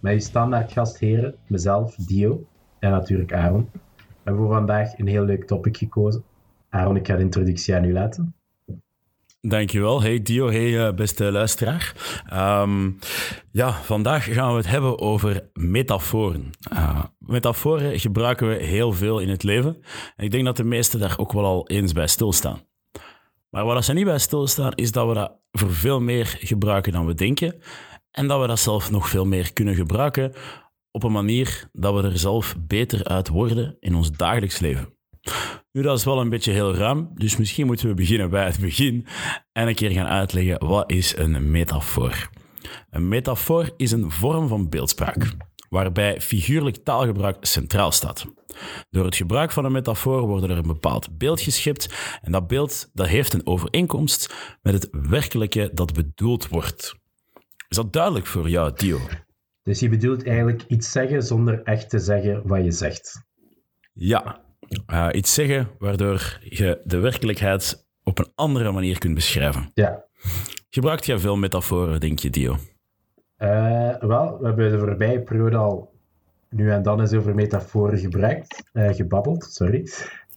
Met uw standaard gastheren, mezelf, Dio en natuurlijk Aaron. We hebben voor vandaag een heel leuk topic gekozen. Aaron, ik ga de introductie aan u laten. Dankjewel. Hey Dio, hey eh, beste luisteraar. Ehm, ja, vandaag gaan we het hebben over metaforen. Uh, metaforen gebruiken we heel veel in het leven. En ik denk dat de meesten daar ook wel al eens bij stilstaan. Maar waar ze niet bij stilstaan, is dat we dat voor veel meer gebruiken dan we denken. En dat we dat zelf nog veel meer kunnen gebruiken op een manier dat we er zelf beter uit worden in ons dagelijks leven. Nu, dat is wel een beetje heel ruim, dus misschien moeten we beginnen bij het begin en een keer gaan uitleggen wat is een metafoor. Een metafoor is een vorm van beeldspraak, waarbij figuurlijk taalgebruik centraal staat. Door het gebruik van een metafoor wordt er een bepaald beeld geschept en dat beeld dat heeft een overeenkomst met het werkelijke dat bedoeld wordt. Is dat duidelijk voor jou, Dio? Dus je bedoelt eigenlijk iets zeggen zonder echt te zeggen wat je zegt. Ja, uh, iets zeggen waardoor je de werkelijkheid op een andere manier kunt beschrijven. Ja. Gebruikt jij veel metaforen, denk je, Dio? Uh, wel, we hebben de voorbije periode al nu en dan eens over metaforen gebruikt, uh, gebabbeld, sorry.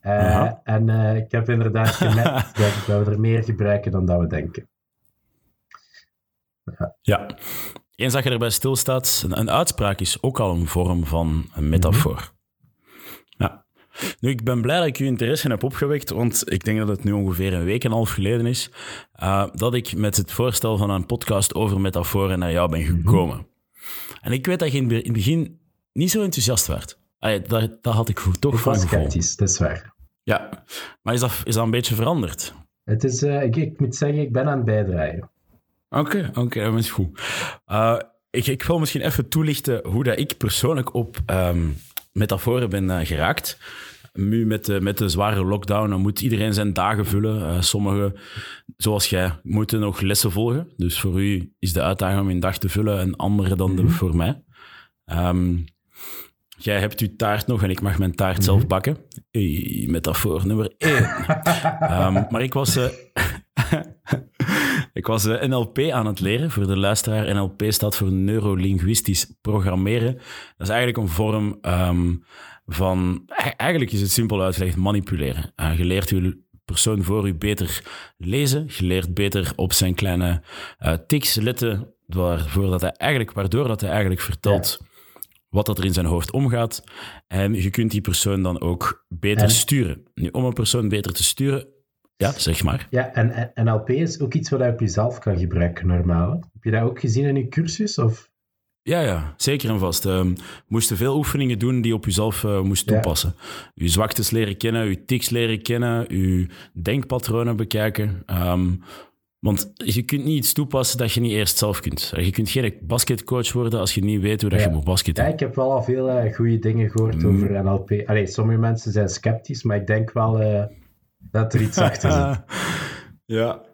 Uh, en ik heb inderdaad gemerkt dat, dat, we er meer gebruiken dan dat we denken. Ja. ja. Eens dat je erbij stilstaat, een, uitspraak is ook al een vorm van een metafoor. Mm -hmm. Ja. Nu, ik ben blij dat ik uw interesse heb opgewekt, want ik denk dat het nu ongeveer een week en een half geleden is uh, dat ik met het voorstel van een podcast over metaforen naar jou ben gekomen. Mm -hmm. En ik weet dat je in het begin niet zo enthousiast werd. Allee, dat, dat had ik toch ik van was sceptisch, dat is waar. Ja, maar is dat, is dat een beetje veranderd? Het is, uh, ik, ik, moet zeggen, ik ben aan het bijdragen. Oké, okay, oké, okay, dat is goed. Uh, ik, ik wil misschien even toelichten hoe dat ik persoonlijk op um, metaforen ben uh, geraakt. Nu met de, met de zware lockdown dan moet iedereen zijn dagen vullen. Uh, sommigen, zoals jij, moeten nog lessen volgen. Dus voor u is de uitdaging om een dag te vullen en andere dan de, voor mij. Um, jij hebt uw taart nog en ik mag mijn taart zelf bakken. Hey, metafoor nummer één. um, maar ik was... Ik was uh, NLP aan het leren. Voor de luisteraar, NLP staat voor neurolinguistisch programmeren. Dat is eigenlijk een vorm um, van... Eigenlijk is het simpel uitgelegd manipuleren. Uh, je leert je persoon voor u beter lezen. Je leert beter op zijn kleine uh, tics letten, waarvoor dat hij eigenlijk, waardoor dat hij eigenlijk vertelt... Ja. Wat dat er in zijn hoofd omgaat. En je kunt die persoon dan ook beter en? sturen. Nu, om een persoon beter te sturen, ja, zeg maar. Ja, en, en NLP is ook iets wat je op jezelf kan gebruiken, normaal. Heb je dat ook gezien in je cursus? Of? Ja, ja, zeker en vast. Um, moesten veel oefeningen doen die op jezelf uh, moest toepassen. Ja. Je zwaktes leren kennen, je tics leren kennen, je denkpatronen bekijken. Um, want je kunt niet iets toepassen dat je niet eerst zelf kunt. Je kunt geen basketcoach worden als je niet weet hoe dat ja. je moet basketten. Ja, ik heb wel al veel uh, goede dingen gehoord mm. over NLP. Allee, sommige mensen zijn sceptisch, maar ik denk wel... Uh, dat er iets achter zit. ja.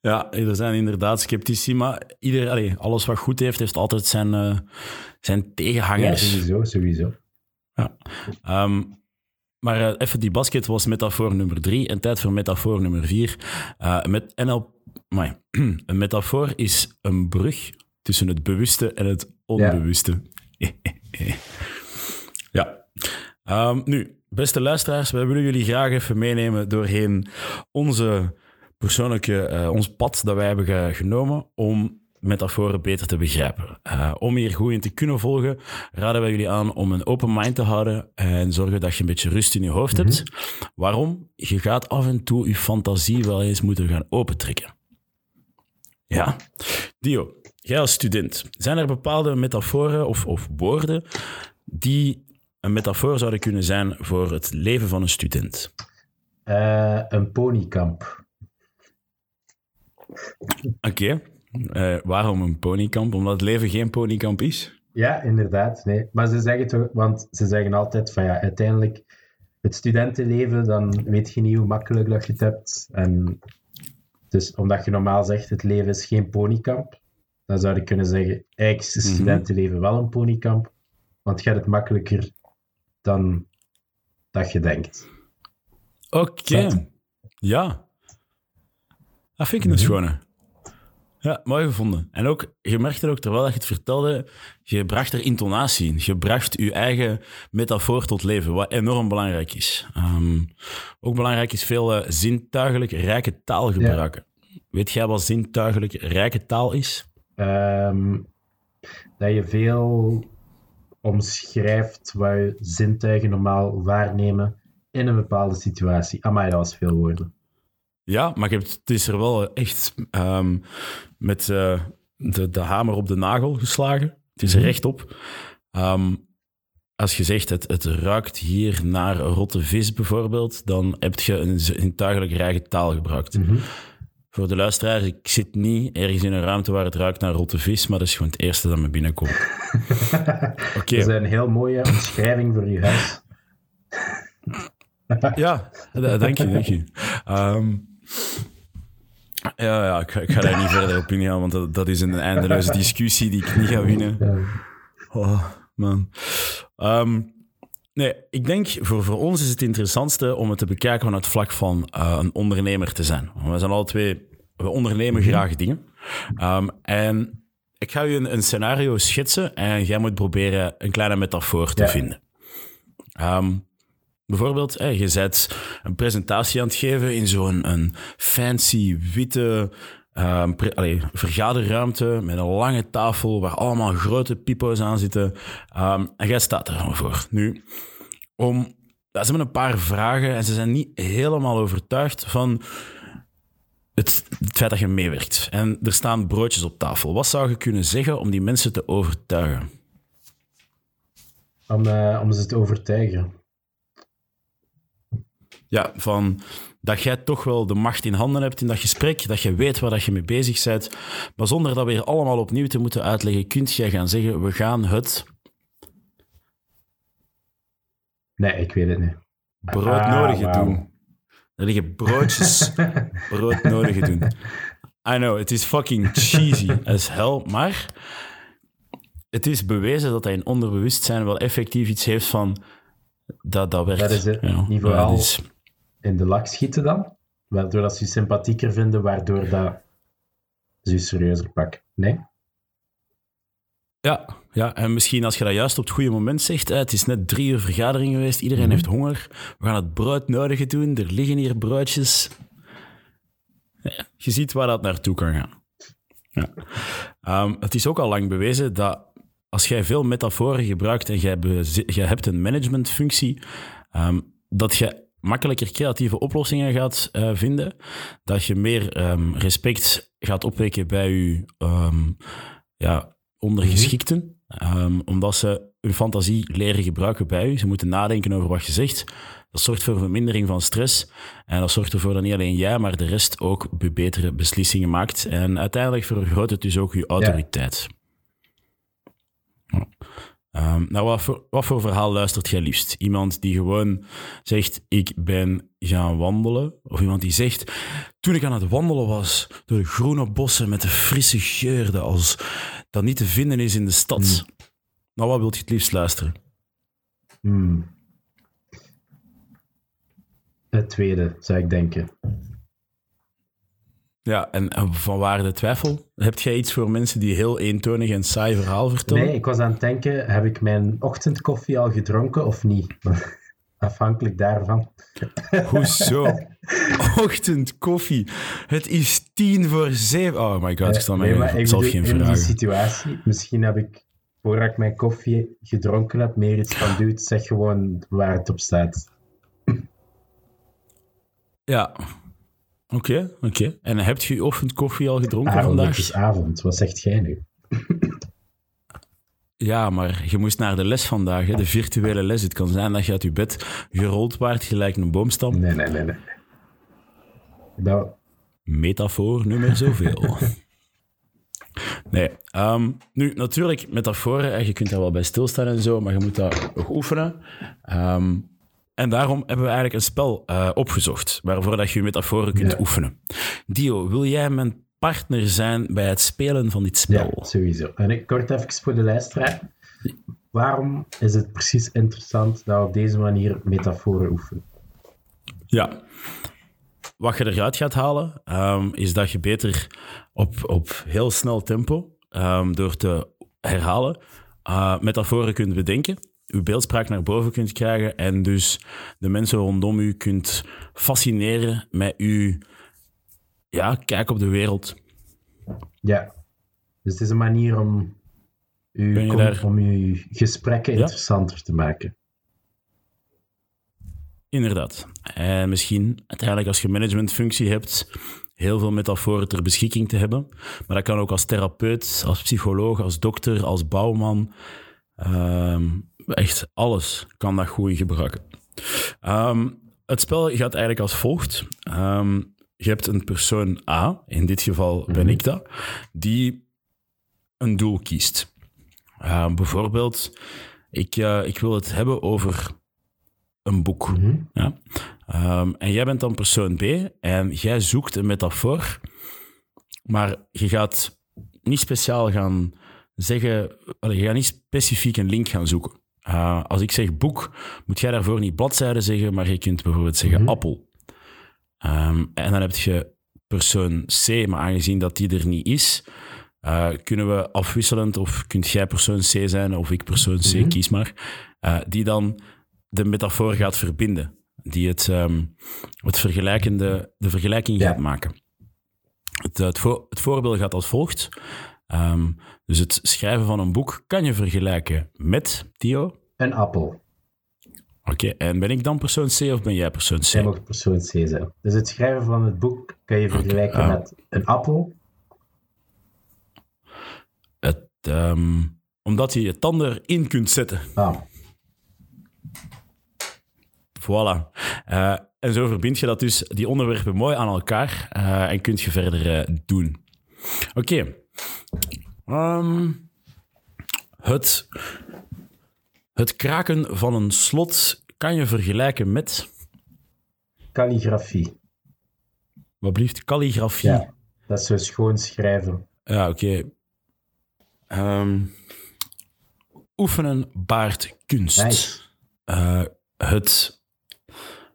Ja, er zijn inderdaad sceptici, maar ieder, allee, alles wat goed heeft, heeft altijd zijn, uh, zijn tegenhangers. Ja, sowieso, sowieso. Ja. Um, maar uh, even die basket was metafoor nummer drie en tijd voor metafoor nummer vier. Uh, met NL... Maar, een metafoor is een brug tussen het bewuste en het onbewuste. Ja. ja. Um, nu, Beste luisteraars, wij willen jullie graag even meenemen doorheen onze persoonlijke, uh, ons pad dat wij hebben ge genomen om metaforen beter te begrijpen. Uh, om hier goed in te kunnen volgen, raden wij jullie aan om een open mind te houden en zorgen dat je een beetje rust in je hoofd mm -hmm. hebt. Waarom? Je gaat af en toe je fantasie wel eens moeten gaan opentrekken. Ja. Dio, jij als student, zijn er bepaalde metaforen of, of woorden die een metafoor zouden kunnen zijn voor het leven van een student? Uh, een ponykamp. Oké. Okay. Uh, waarom een ponykamp? Omdat het leven geen ponykamp is? Ja, inderdaad. Nee. Maar ze zeggen toch, want ze zeggen altijd van ja, uiteindelijk het studentenleven, dan weet je niet hoe makkelijk dat je het hebt. En dus omdat je normaal zegt, het leven is geen ponykamp, dan zou je kunnen zeggen, eigenlijk is het studentenleven wel een ponykamp, want je hebt het makkelijker dan dat je denkt. Oké. Okay. Ja. Dat vind ik een schone. Ja, mooi gevonden. En ook, je merkte ook, terwijl je het vertelde, je bracht er intonatie in. Je bracht je eigen metafoor tot leven, wat enorm belangrijk is. Ehm, ook belangrijk is veel uh, zintuigelijk rijke taal gebruiken. Weet jij wat zintuigelijk rijke taal is? Ehm, dat je veel omschrijft wat je zintuigen normaal waarnemen in een bepaalde situatie. Amai, dat was veel woorden. Ja, maar het is er wel echt um, met uh, de, de hamer op de nagel geslagen. Het is er mhm. rechtop. Um, als je zegt, het, het ruikt hier naar rotte vis bijvoorbeeld, dan heb je een zintuigelijk rijke taal gebruikt. Mm -hmm. Voor de luisteraars, ik zit niet ergens in een ruimte waar het ruikt naar rotte vis, maar dat is gewoon het eerste dat me binnenkomt. Oké. Okay. Dat is een heel mooie omschrijving voor je huis. ja, dank je, dank je. Um, ja, ja ik, ga daar niet verder op ingaan, want dat, dat is een eindeloze discussie die ik niet ga winnen. Oh, man. Ehm, nee, ik denk voor, voor ons is het interessantste om het te bekijken vanuit het vlak van uh, een ondernemer te zijn. We zijn alle twee, we ondernemen mhm. graag dingen. Um, en ik ga je een, een, scenario schetsen en jij moet proberen een kleine metafoor te ja. vinden. Um, Bijvoorbeeld, je zet een presentatie aan het geven in zo'n een fancy witte allee, vergaderruimte met een lange tafel waar allemaal grote pipo's aan zitten. Um, en jij staat er voor. Nu, om, ze hebben een paar vragen en ze zijn niet helemaal overtuigd van het, het, feit dat je meewerkt. En er staan broodjes op tafel. Wat zou je kunnen zeggen om die mensen te overtuigen? Om, uh, om ze te overtuigen. Ja, van dat jij toch wel de macht in handen hebt in dat gesprek, dat je weet waar dat je mee bezig bent. Maar zonder dat weer allemaal opnieuw te moeten uitleggen, kunt jij gaan zeggen, we gaan het... Nee, ik weet het niet. Broodnodige ah, doen. Er liggen broodjes broodnodige doen. I know, het is fucking cheesy as hell, maar het is bewezen dat hij in onderbewustzijn wel effectief iets heeft van dat, dat werkt. Dat is het. Ja, niet in de lak schieten dan. Waardoor dat ze je sympathieker vinden, waardoor dat ze je serieuzer pakken. Nee? Ja, ja, en misschien als je dat juist op het goede moment zegt. het is net drie uur vergadering geweest, iedereen mhm. heeft honger. We gaan het brood nodig doen, er liggen hier broodjes. Ja, je ziet waar dat naartoe kan gaan. Ja. Um, het is ook al lang bewezen dat als jij veel metaforen gebruikt en jij, jij hebt een managementfunctie, um, dat je makkelijker creatieve oplossingen gaat uh, vinden, dat je meer um, respect gaat opwekken bij je um, ja, ondergeschikten, um, omdat ze hun fantasie leren gebruiken bij u. Ze moeten nadenken over wat je zegt. Dat zorgt voor vermindering van stress en dat zorgt ervoor dat niet alleen jij, maar de rest ook betere beslissingen maakt. En uiteindelijk vergroot het dus ook je autoriteit. Ja. Um, nou, wat voor, wat voor verhaal luistert jij liefst? Iemand die gewoon zegt, ik ben gaan wandelen. Of iemand die zegt, toen ik aan het wandelen was door de groene bossen met de frisse geur als, dat niet te vinden is in de stad. Mm. Nou, wat wilt je het liefst luisteren? Mm. Het tweede, zou ik denken. Ja, en, van waar de twijfel? Heb jij iets voor mensen die heel eentonig en saai verhaal vertellen? Nee, ik was aan het denken, heb ik mijn ochtendkoffie al gedronken of niet? Afhankelijk daarvan. Hoezo? Ochtendkoffie. Het is tien voor zeven. Oh my god, ik stel mij nee, ik zelf geen vragen. In die situatie, misschien heb ik, voordat ik mijn koffie gedronken heb, meer iets van duwt. Zeg gewoon waar het op staat. Ja, Oké, oké. En heb je je ochtendkoffie al gedronken avond, vandaag? Het is avond, wat zegt jij nu? Ja, maar je moest naar de les vandaag, hè? de virtuele les. Het kan zijn dat je uit je bed gerold waart gelijk een boomstam. Nee, nee, nee. nee. Nou. Metafoor nummer zoveel. nee, um, nu natuurlijk metaforen, je kunt daar wel bij stilstaan en zo, maar je moet dat oefenen. Um, en daarom hebben we eigenlijk een spel uh, opgezocht, waarvoor dat je metaforen kunt ja. oefenen. Dio, wil jij mijn partner zijn bij het spelen van dit spel? Ja, sowieso. En ik kort even voor de luisteraar. Waarom is het precies interessant dat we op deze manier metaforen oefenen? Ja. wat je eruit gaat halen, ehm, is dat je beter op, op heel snel tempo, ehm, door te herhalen, uh, metaforen kunt bedenken, je beeldspraak naar boven kunt krijgen en dus de mensen rondom u kunt fascineren met uw ja, kijk op de wereld. Ja, dus het is een manier om, u, Ben je om, daar- om uw gesprekken Ja? interessanter te maken. Inderdaad. En misschien uiteindelijk als je managementfunctie hebt, heel veel metaforen ter beschikking te hebben. Maar dat kan ook als therapeut, als psycholoog, als dokter, als bouwman. Ehm, echt alles kan dat goed gebruiken. Ehm, het spel gaat eigenlijk als volgt. Ehm, je hebt een persoon A, in dit geval ben ik dat, die een doel kiest. Ehm, bijvoorbeeld, ik, eh, ik wil het hebben over een boek. Mhm. Ja. En jij bent dan persoon B en jij zoekt een metafoor, maar je gaat niet speciaal gaan zeggen, je gaat niet specifiek een link gaan zoeken. Uh, als ik zeg boek, moet jij daarvoor niet bladzijde zeggen, maar je kunt bijvoorbeeld zeggen Mhm. appel. Um, en dan heb je persoon C, maar aangezien dat die er niet is, uh, kunnen we afwisselend, of kunt jij persoon C zijn, of ik persoon C, Mhm. kies maar, uh, die dan de metafoor gaat verbinden. Die het, um, het vergelijkende, de vergelijking ja. gaat maken. Het, het, voor, het voorbeeld gaat als volgt. Um, dus het schrijven van een boek kan je vergelijken met, Theo? Een appel. Oké, okay, en ben ik dan persoon C of ben jij persoon C? Jij mag persoon C zijn. Dus het schrijven van het boek kan je vergelijken Okay, uh, met een appel. Het, um, omdat je je tanden erin kunt zetten. Ah. Voilà. Uh, en zo verbind je dat dus, die onderwerpen mooi aan elkaar uh, en kunt je verder uh, doen. Oké. Okay. Um, het, het kraken van een slot kan je vergelijken met... Calligrafie. Wat blieft? Calligrafie. Ja, dat is zo schoon schrijven. Ja, oké. Okay. Um, oefenen baart kunst. Nice. Uh, het,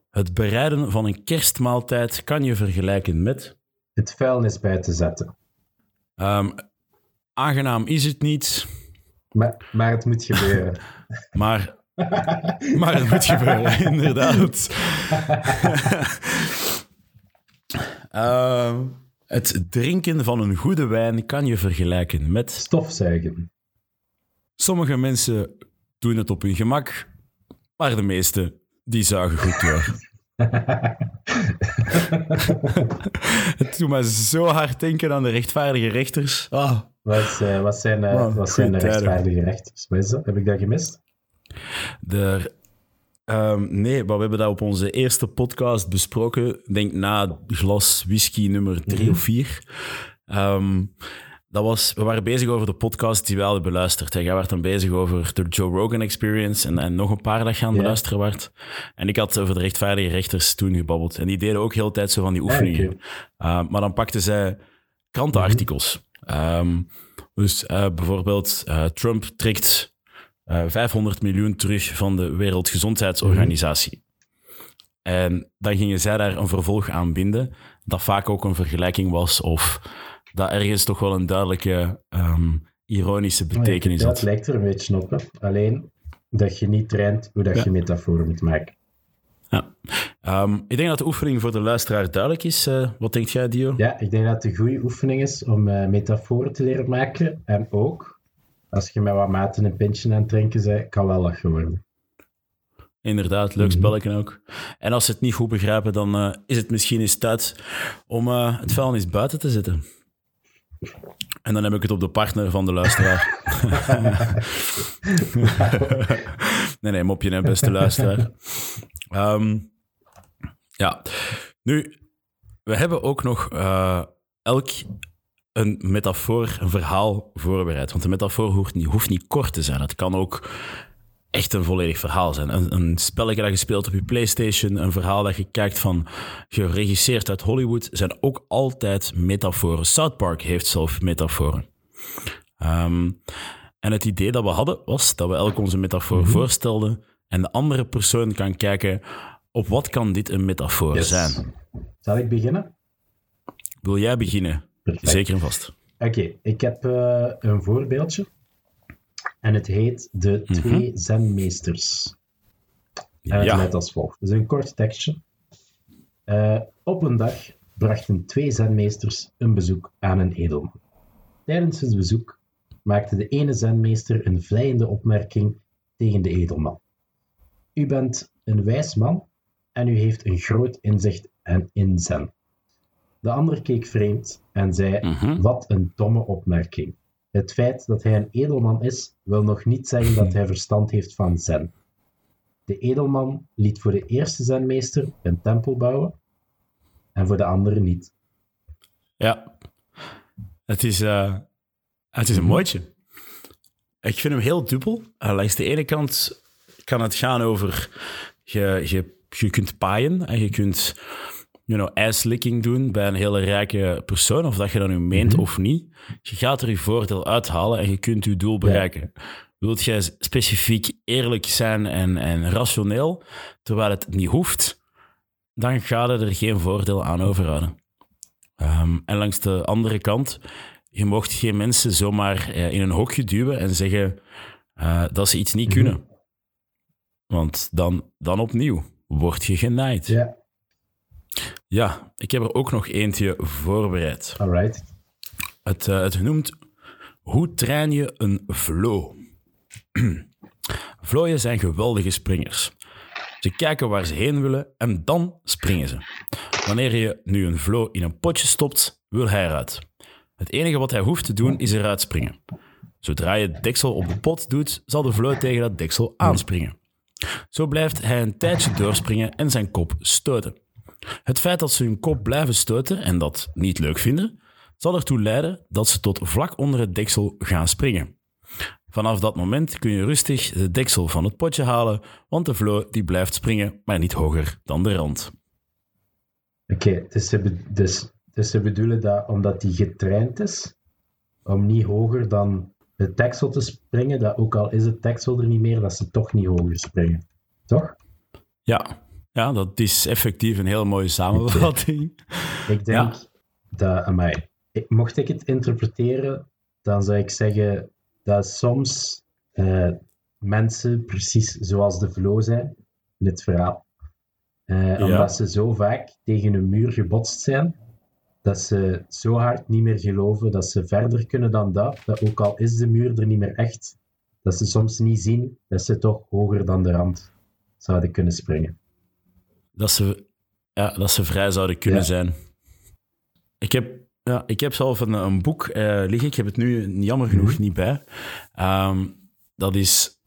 het bereiden van een kerstmaaltijd kan je vergelijken met... Het vuilnis buiten zetten. Um, aangenaam is het niet. Maar, maar het moet gebeuren. maar, maar het moet gebeuren, inderdaad. uh, het drinken van een goede wijn kan je vergelijken met... Stofzuigen. Sommige mensen doen het op hun gemak, maar de meeste die zuigen goed door. het doet me zo hard denken aan de rechtvaardige rechters. Oh. Wat, uh, wat, zijn, uh, Man, wat zijn de rechtvaardige rechters? Wat is dat? Heb ik dat gemist? De, um, nee, maar we hebben dat op onze eerste podcast besproken. Ik denk na glas whisky nummer drie mm-hmm. of vier. Um, dat was, we waren bezig over de podcast die we hadden beluisterd. Jij werd dan bezig over de Joe Rogan Experience en, en nog een paar dat je aan het yeah. beluisteren werd. En ik had over de rechtvaardige rechters toen gebabbeld. En die deden ook heel de tijd zo van die oefeningen. Ja, okay. uh, maar dan pakten zij krantenartikels. Um, dus uh, bijvoorbeeld, uh, Trump trekt 500 miljoen terug van de Wereldgezondheidsorganisatie. En dan gingen zij daar een vervolg aan binden, dat vaak ook een vergelijking was of dat ergens toch wel een duidelijke um, ironische betekenis had. Dat lijkt er een beetje op. Hè? Alleen dat je niet traint hoe dat ja. je metaforen moet maken. Ja. Um, ik denk dat de oefening voor de luisteraar duidelijk is. Uh, wat denk jij, Dio? Ja, ik denk dat het een goede oefening is om uh, metaforen te leren maken. En ook, als je met wat maten een pintje aan het drinken bent, kan wel lachen worden. Inderdaad, leuk spelletje ook. En als ze het niet goed begrijpen, dan uh, is het misschien eens tijd om het vuilnis buiten te zetten. En dan heb ik het op de partner van de luisteraar. nee, nee, mopje, hè, beste luisteraar. Um, ja, nu, we hebben ook nog uh, elk een metafoor, een verhaal voorbereid. Want een metafoor hoeft niet, hoeft niet kort te zijn. Het kan ook echt een volledig verhaal zijn. Een, een spelletje dat je speelt op je PlayStation, een verhaal dat je kijkt van geregisseerd uit Hollywood, zijn ook altijd metaforen. South Park heeft zelf metaforen. Um, en het idee dat we hadden was dat we elk onze metafoor mm-hmm. voorstelden en de andere persoon kan kijken Op wat kan dit een metafoor Yes. zijn? Zal ik beginnen? Wil jij beginnen? Perfect. Zeker en vast. Oké, ik heb eh, een voorbeeldje. En het heet De Twee Zenmeesters. En het Ja. luidt als volgt. Het is een kort tekstje. Eh, op een dag brachten twee zenmeesters een bezoek aan een edelman. Tijdens het bezoek maakte de ene zenmeester een vleiende opmerking tegen de edelman. U bent een wijs man en u heeft een groot inzicht en in zen. De ander keek vreemd en zei: Mhm. Wat een domme opmerking. Het feit dat hij een edelman is, wil nog niet zeggen dat hij verstand heeft van zen. De edelman liet voor de eerste zenmeester een tempel bouwen en voor de andere niet. Ja. Het is, eh, het is een mooitje. Ik vind hem heel dubbel. Uh, langs de ene kant kan het gaan over... Je, je, je kunt paaien en je kunt you know, ass-licking doen bij een hele rijke persoon, of dat je dat nu meent of niet. Je gaat er je voordeel uithalen en je kunt je doel bereiken. Wilt jij specifiek eerlijk zijn en, en rationeel, terwijl het niet hoeft, dan ga je er geen voordeel aan overhouden. Ehm, en langs de andere kant, je mocht geen mensen zomaar eh, in een hokje duwen en zeggen eh, dat ze iets niet kunnen. Want dan, dan opnieuw word je genaaid. Ja. Ja, ik heb er ook nog eentje voorbereid. alright. Het, eh, het noemt Hoe train je een vloo? Vlooien zijn geweldige springers. Ze kijken waar ze heen willen en dan springen ze. Wanneer je nu een vloo in een potje stopt, wil hij eruit. Het enige wat hij hoeft te doen is eruit springen. Zodra je het deksel op de pot doet, zal de vloo tegen dat deksel aanspringen. Zo blijft hij een tijdje doorspringen en zijn kop stoten. Het feit dat ze hun kop blijven stoten en dat niet leuk vinden, zal ertoe leiden dat ze tot vlak onder het deksel gaan springen. Vanaf dat moment kun je rustig de deksel van het potje halen, want de vloo die blijft springen, maar niet hoger dan de rand. Oké, dus, dus, dus ze bedoelen dat omdat hij getraind is om niet hoger dan het deksel te springen, dat ook al is het deksel er niet meer, dat ze toch niet hoger springen. Toch? Ja, ja dat is effectief een heel mooie samenvatting. Ik denk dat, amai, mocht ik het interpreteren, dan zou ik zeggen dat soms eh, mensen precies zoals de vlo zijn in het verhaal. Eh, Omdat ze zo vaak tegen een muur gebotst zijn, dat ze zo hard niet meer geloven dat ze verder kunnen dan dat, dat ook al is de muur er niet meer echt, dat ze soms niet zien dat ze toch hoger dan de rand zouden kunnen springen. Dat ze, ja, dat ze vrij zouden kunnen Ja. zijn. Ik heb, ja, ik heb zelf een, een boek eh, liggen. Ik heb het nu jammer genoeg Mhm. niet bij. Ehm, dat is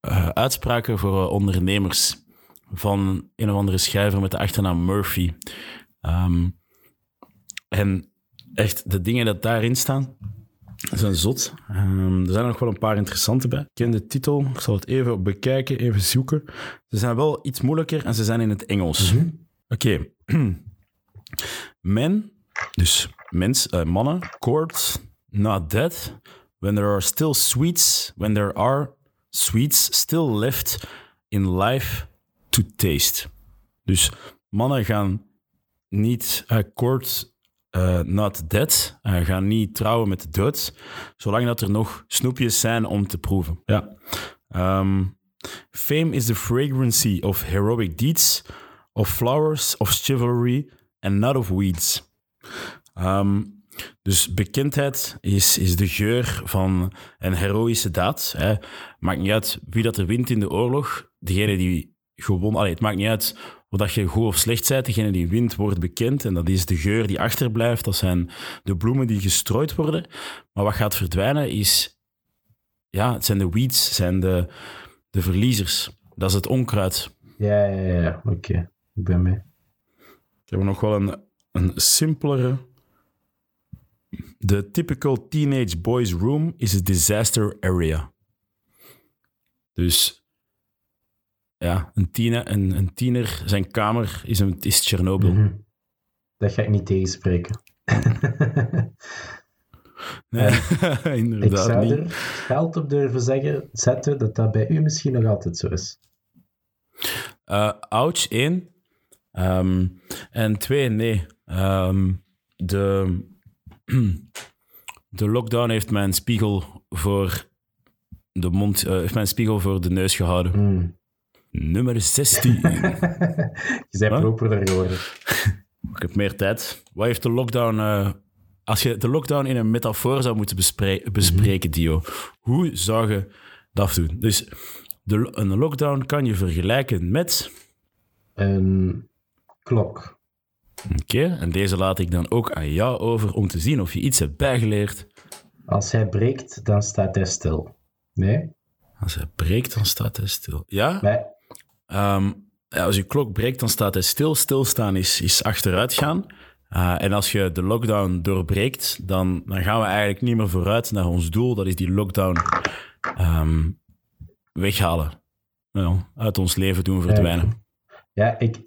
eh, uitspraken voor eh, ondernemers van een of andere schrijver met de achternaam Murphy. Ehm, en echt, de dingen dat daarin staan, zijn zot. Ehm, er zijn er nog wel een paar interessante bij. Ik ken de titel, ik zal het even bekijken, even zoeken. Ze zijn wel iets moeilijker en ze zijn in het Engels. Oké. Men, dus mens, eh, mannen, court, not dead, when there are still sweets, when there are sweets still left in life to taste. Dus mannen gaan niet uh, court, uh, not dead, uh, gaan niet trouwen met de dood, zolang dat er nog snoepjes zijn om te proeven. Ja. Um, fame is the fragrancy of heroic deeds, of flowers, of chivalry, and not of weeds. Um, dus bekendheid is, is de geur van een heroïsche daad. Hè. Maakt niet uit wie dat er wint in de oorlog. Degene die gewonnen... Allee, het maakt niet uit dat je goed of slecht bent. Degene die wint wordt bekend. En dat is de geur die achterblijft. Dat zijn de bloemen die gestrooid worden. Maar wat gaat verdwijnen is... Ja, het zijn de weeds, zijn de, de verliezers. Dat is het onkruid. Ja, ja, ja. Oké. Okay. Ik ben mee. Ik heb nog wel een, een simpelere. The typical teenage boy's room is a disaster area. Dus ja, een tiener, een, een tiener zijn kamer is, een, is Tsjernobyl. Mm -hmm. Dat ga ik niet tegenspreken. nee, inderdaad ik zou niet. er geld op durven zeggen, zetten dat dat bij u misschien nog altijd zo is. Uh, ouch, één. Ehm, en twee, nee. Ehm, de, de lockdown heeft mijn spiegel voor de mond, eh, heeft mijn spiegel voor de neus gehouden. Hmm. Nummer 16. Je bent Huh? properder geworden. Ik heb meer tijd. Wat heeft de lockdown... eh, als je de lockdown in een metafoor zou moeten bespre- bespreken, Dio, hoe zou je dat doen? Dus de, een lockdown kan je vergelijken met... Een klok. Oké, en deze laat ik dan ook aan jou over om te zien of je iets hebt bijgeleerd. Als hij breekt, dan staat hij stil. Nee? Als hij breekt, dan staat hij stil. Ja? Ehm, ja, als je klok breekt, dan staat hij stil. Stilstaan is, is achteruit gaan. Uh, en als je de lockdown doorbreekt, dan, dan gaan we eigenlijk niet meer vooruit naar ons doel. Dat is die lockdown ehm, weghalen. Ja, uit ons leven doen verdwijnen. ja, ik,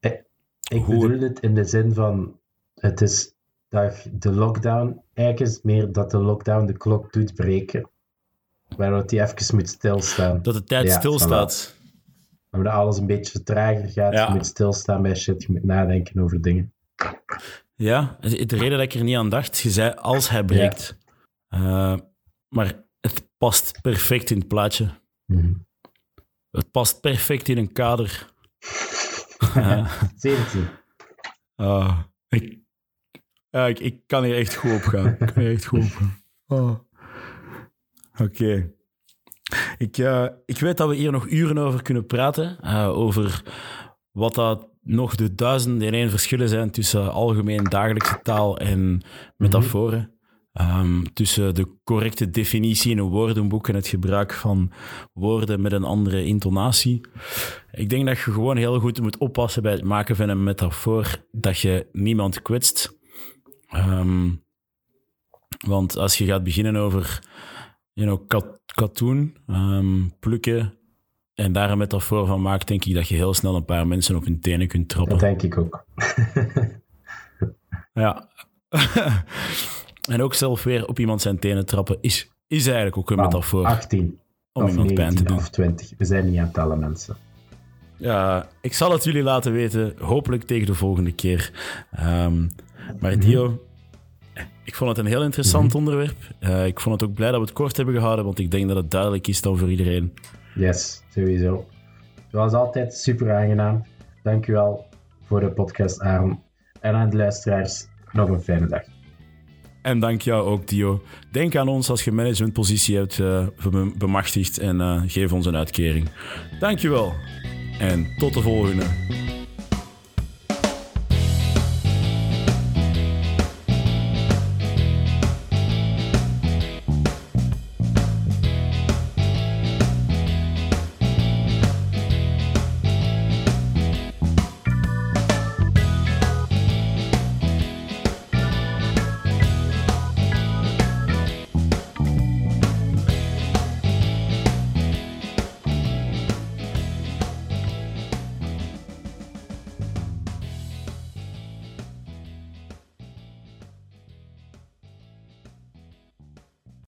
ik, bedoel het in de zin van... Het is dat de lockdown... Eigenlijk is meer dat de lockdown de klok doet breken. Waardoor die even moet stilstaan. Dat de tijd Ja, stilstaat. Waardoor alles een beetje trager gaat. Ja. Je moet stilstaan bij shit. Je moet nadenken over dingen. Ja, de de reden dat ik er niet aan dacht, je zei als hij breekt. Uh, maar het past perfect in het plaatje. Mhm. Het past perfect in een kader. Ja. 17. Ah, ik, ik, ik kan hier echt goed op gaan. Ik kan hier echt goed op gaan. Oh. Oké. Ik, eh, ik weet dat we hier nog uren over kunnen praten. eh, over wat dat nog de duizenden in één verschillen zijn tussen algemeen dagelijkse taal en metaforen. Ehm, tussen de correcte definitie in een woordenboek en het gebruik van woorden met een andere intonatie. Ik denk dat je gewoon heel goed moet oppassen bij het maken van een metafoor dat je niemand kwetst. Ehm, want als je gaat beginnen over you know, katoen, ehm, plukken en daar een metafoor van maakt, denk ik dat je heel snel een paar mensen op hun tenen kunt trappen. Dat denk ik ook. Ja. en ook zelf weer op iemand zijn tenen trappen is, is eigenlijk ook een metafoor 18. om of iemand pijn te 19 doen. of 20. We zijn niet aan het tellen, mensen. Ja, ik zal het jullie laten weten, hopelijk tegen de volgende keer. Ehm, maar. Dio, ik vond het een heel interessant onderwerp. Eh, ik vond het ook blij dat we het kort hebben gehouden, want ik denk dat het duidelijk is dan voor iedereen. Yes, sowieso. Zoals altijd, super aangenaam. Dankjewel voor de podcast, Aaron. En aan de luisteraars, nog een fijne dag. En dank jou ook, Dio. Denk aan ons als je managementpositie hebt eh, bem- bemachtigd en eh, geef ons een uitkering. Dankjewel. En tot de volgende.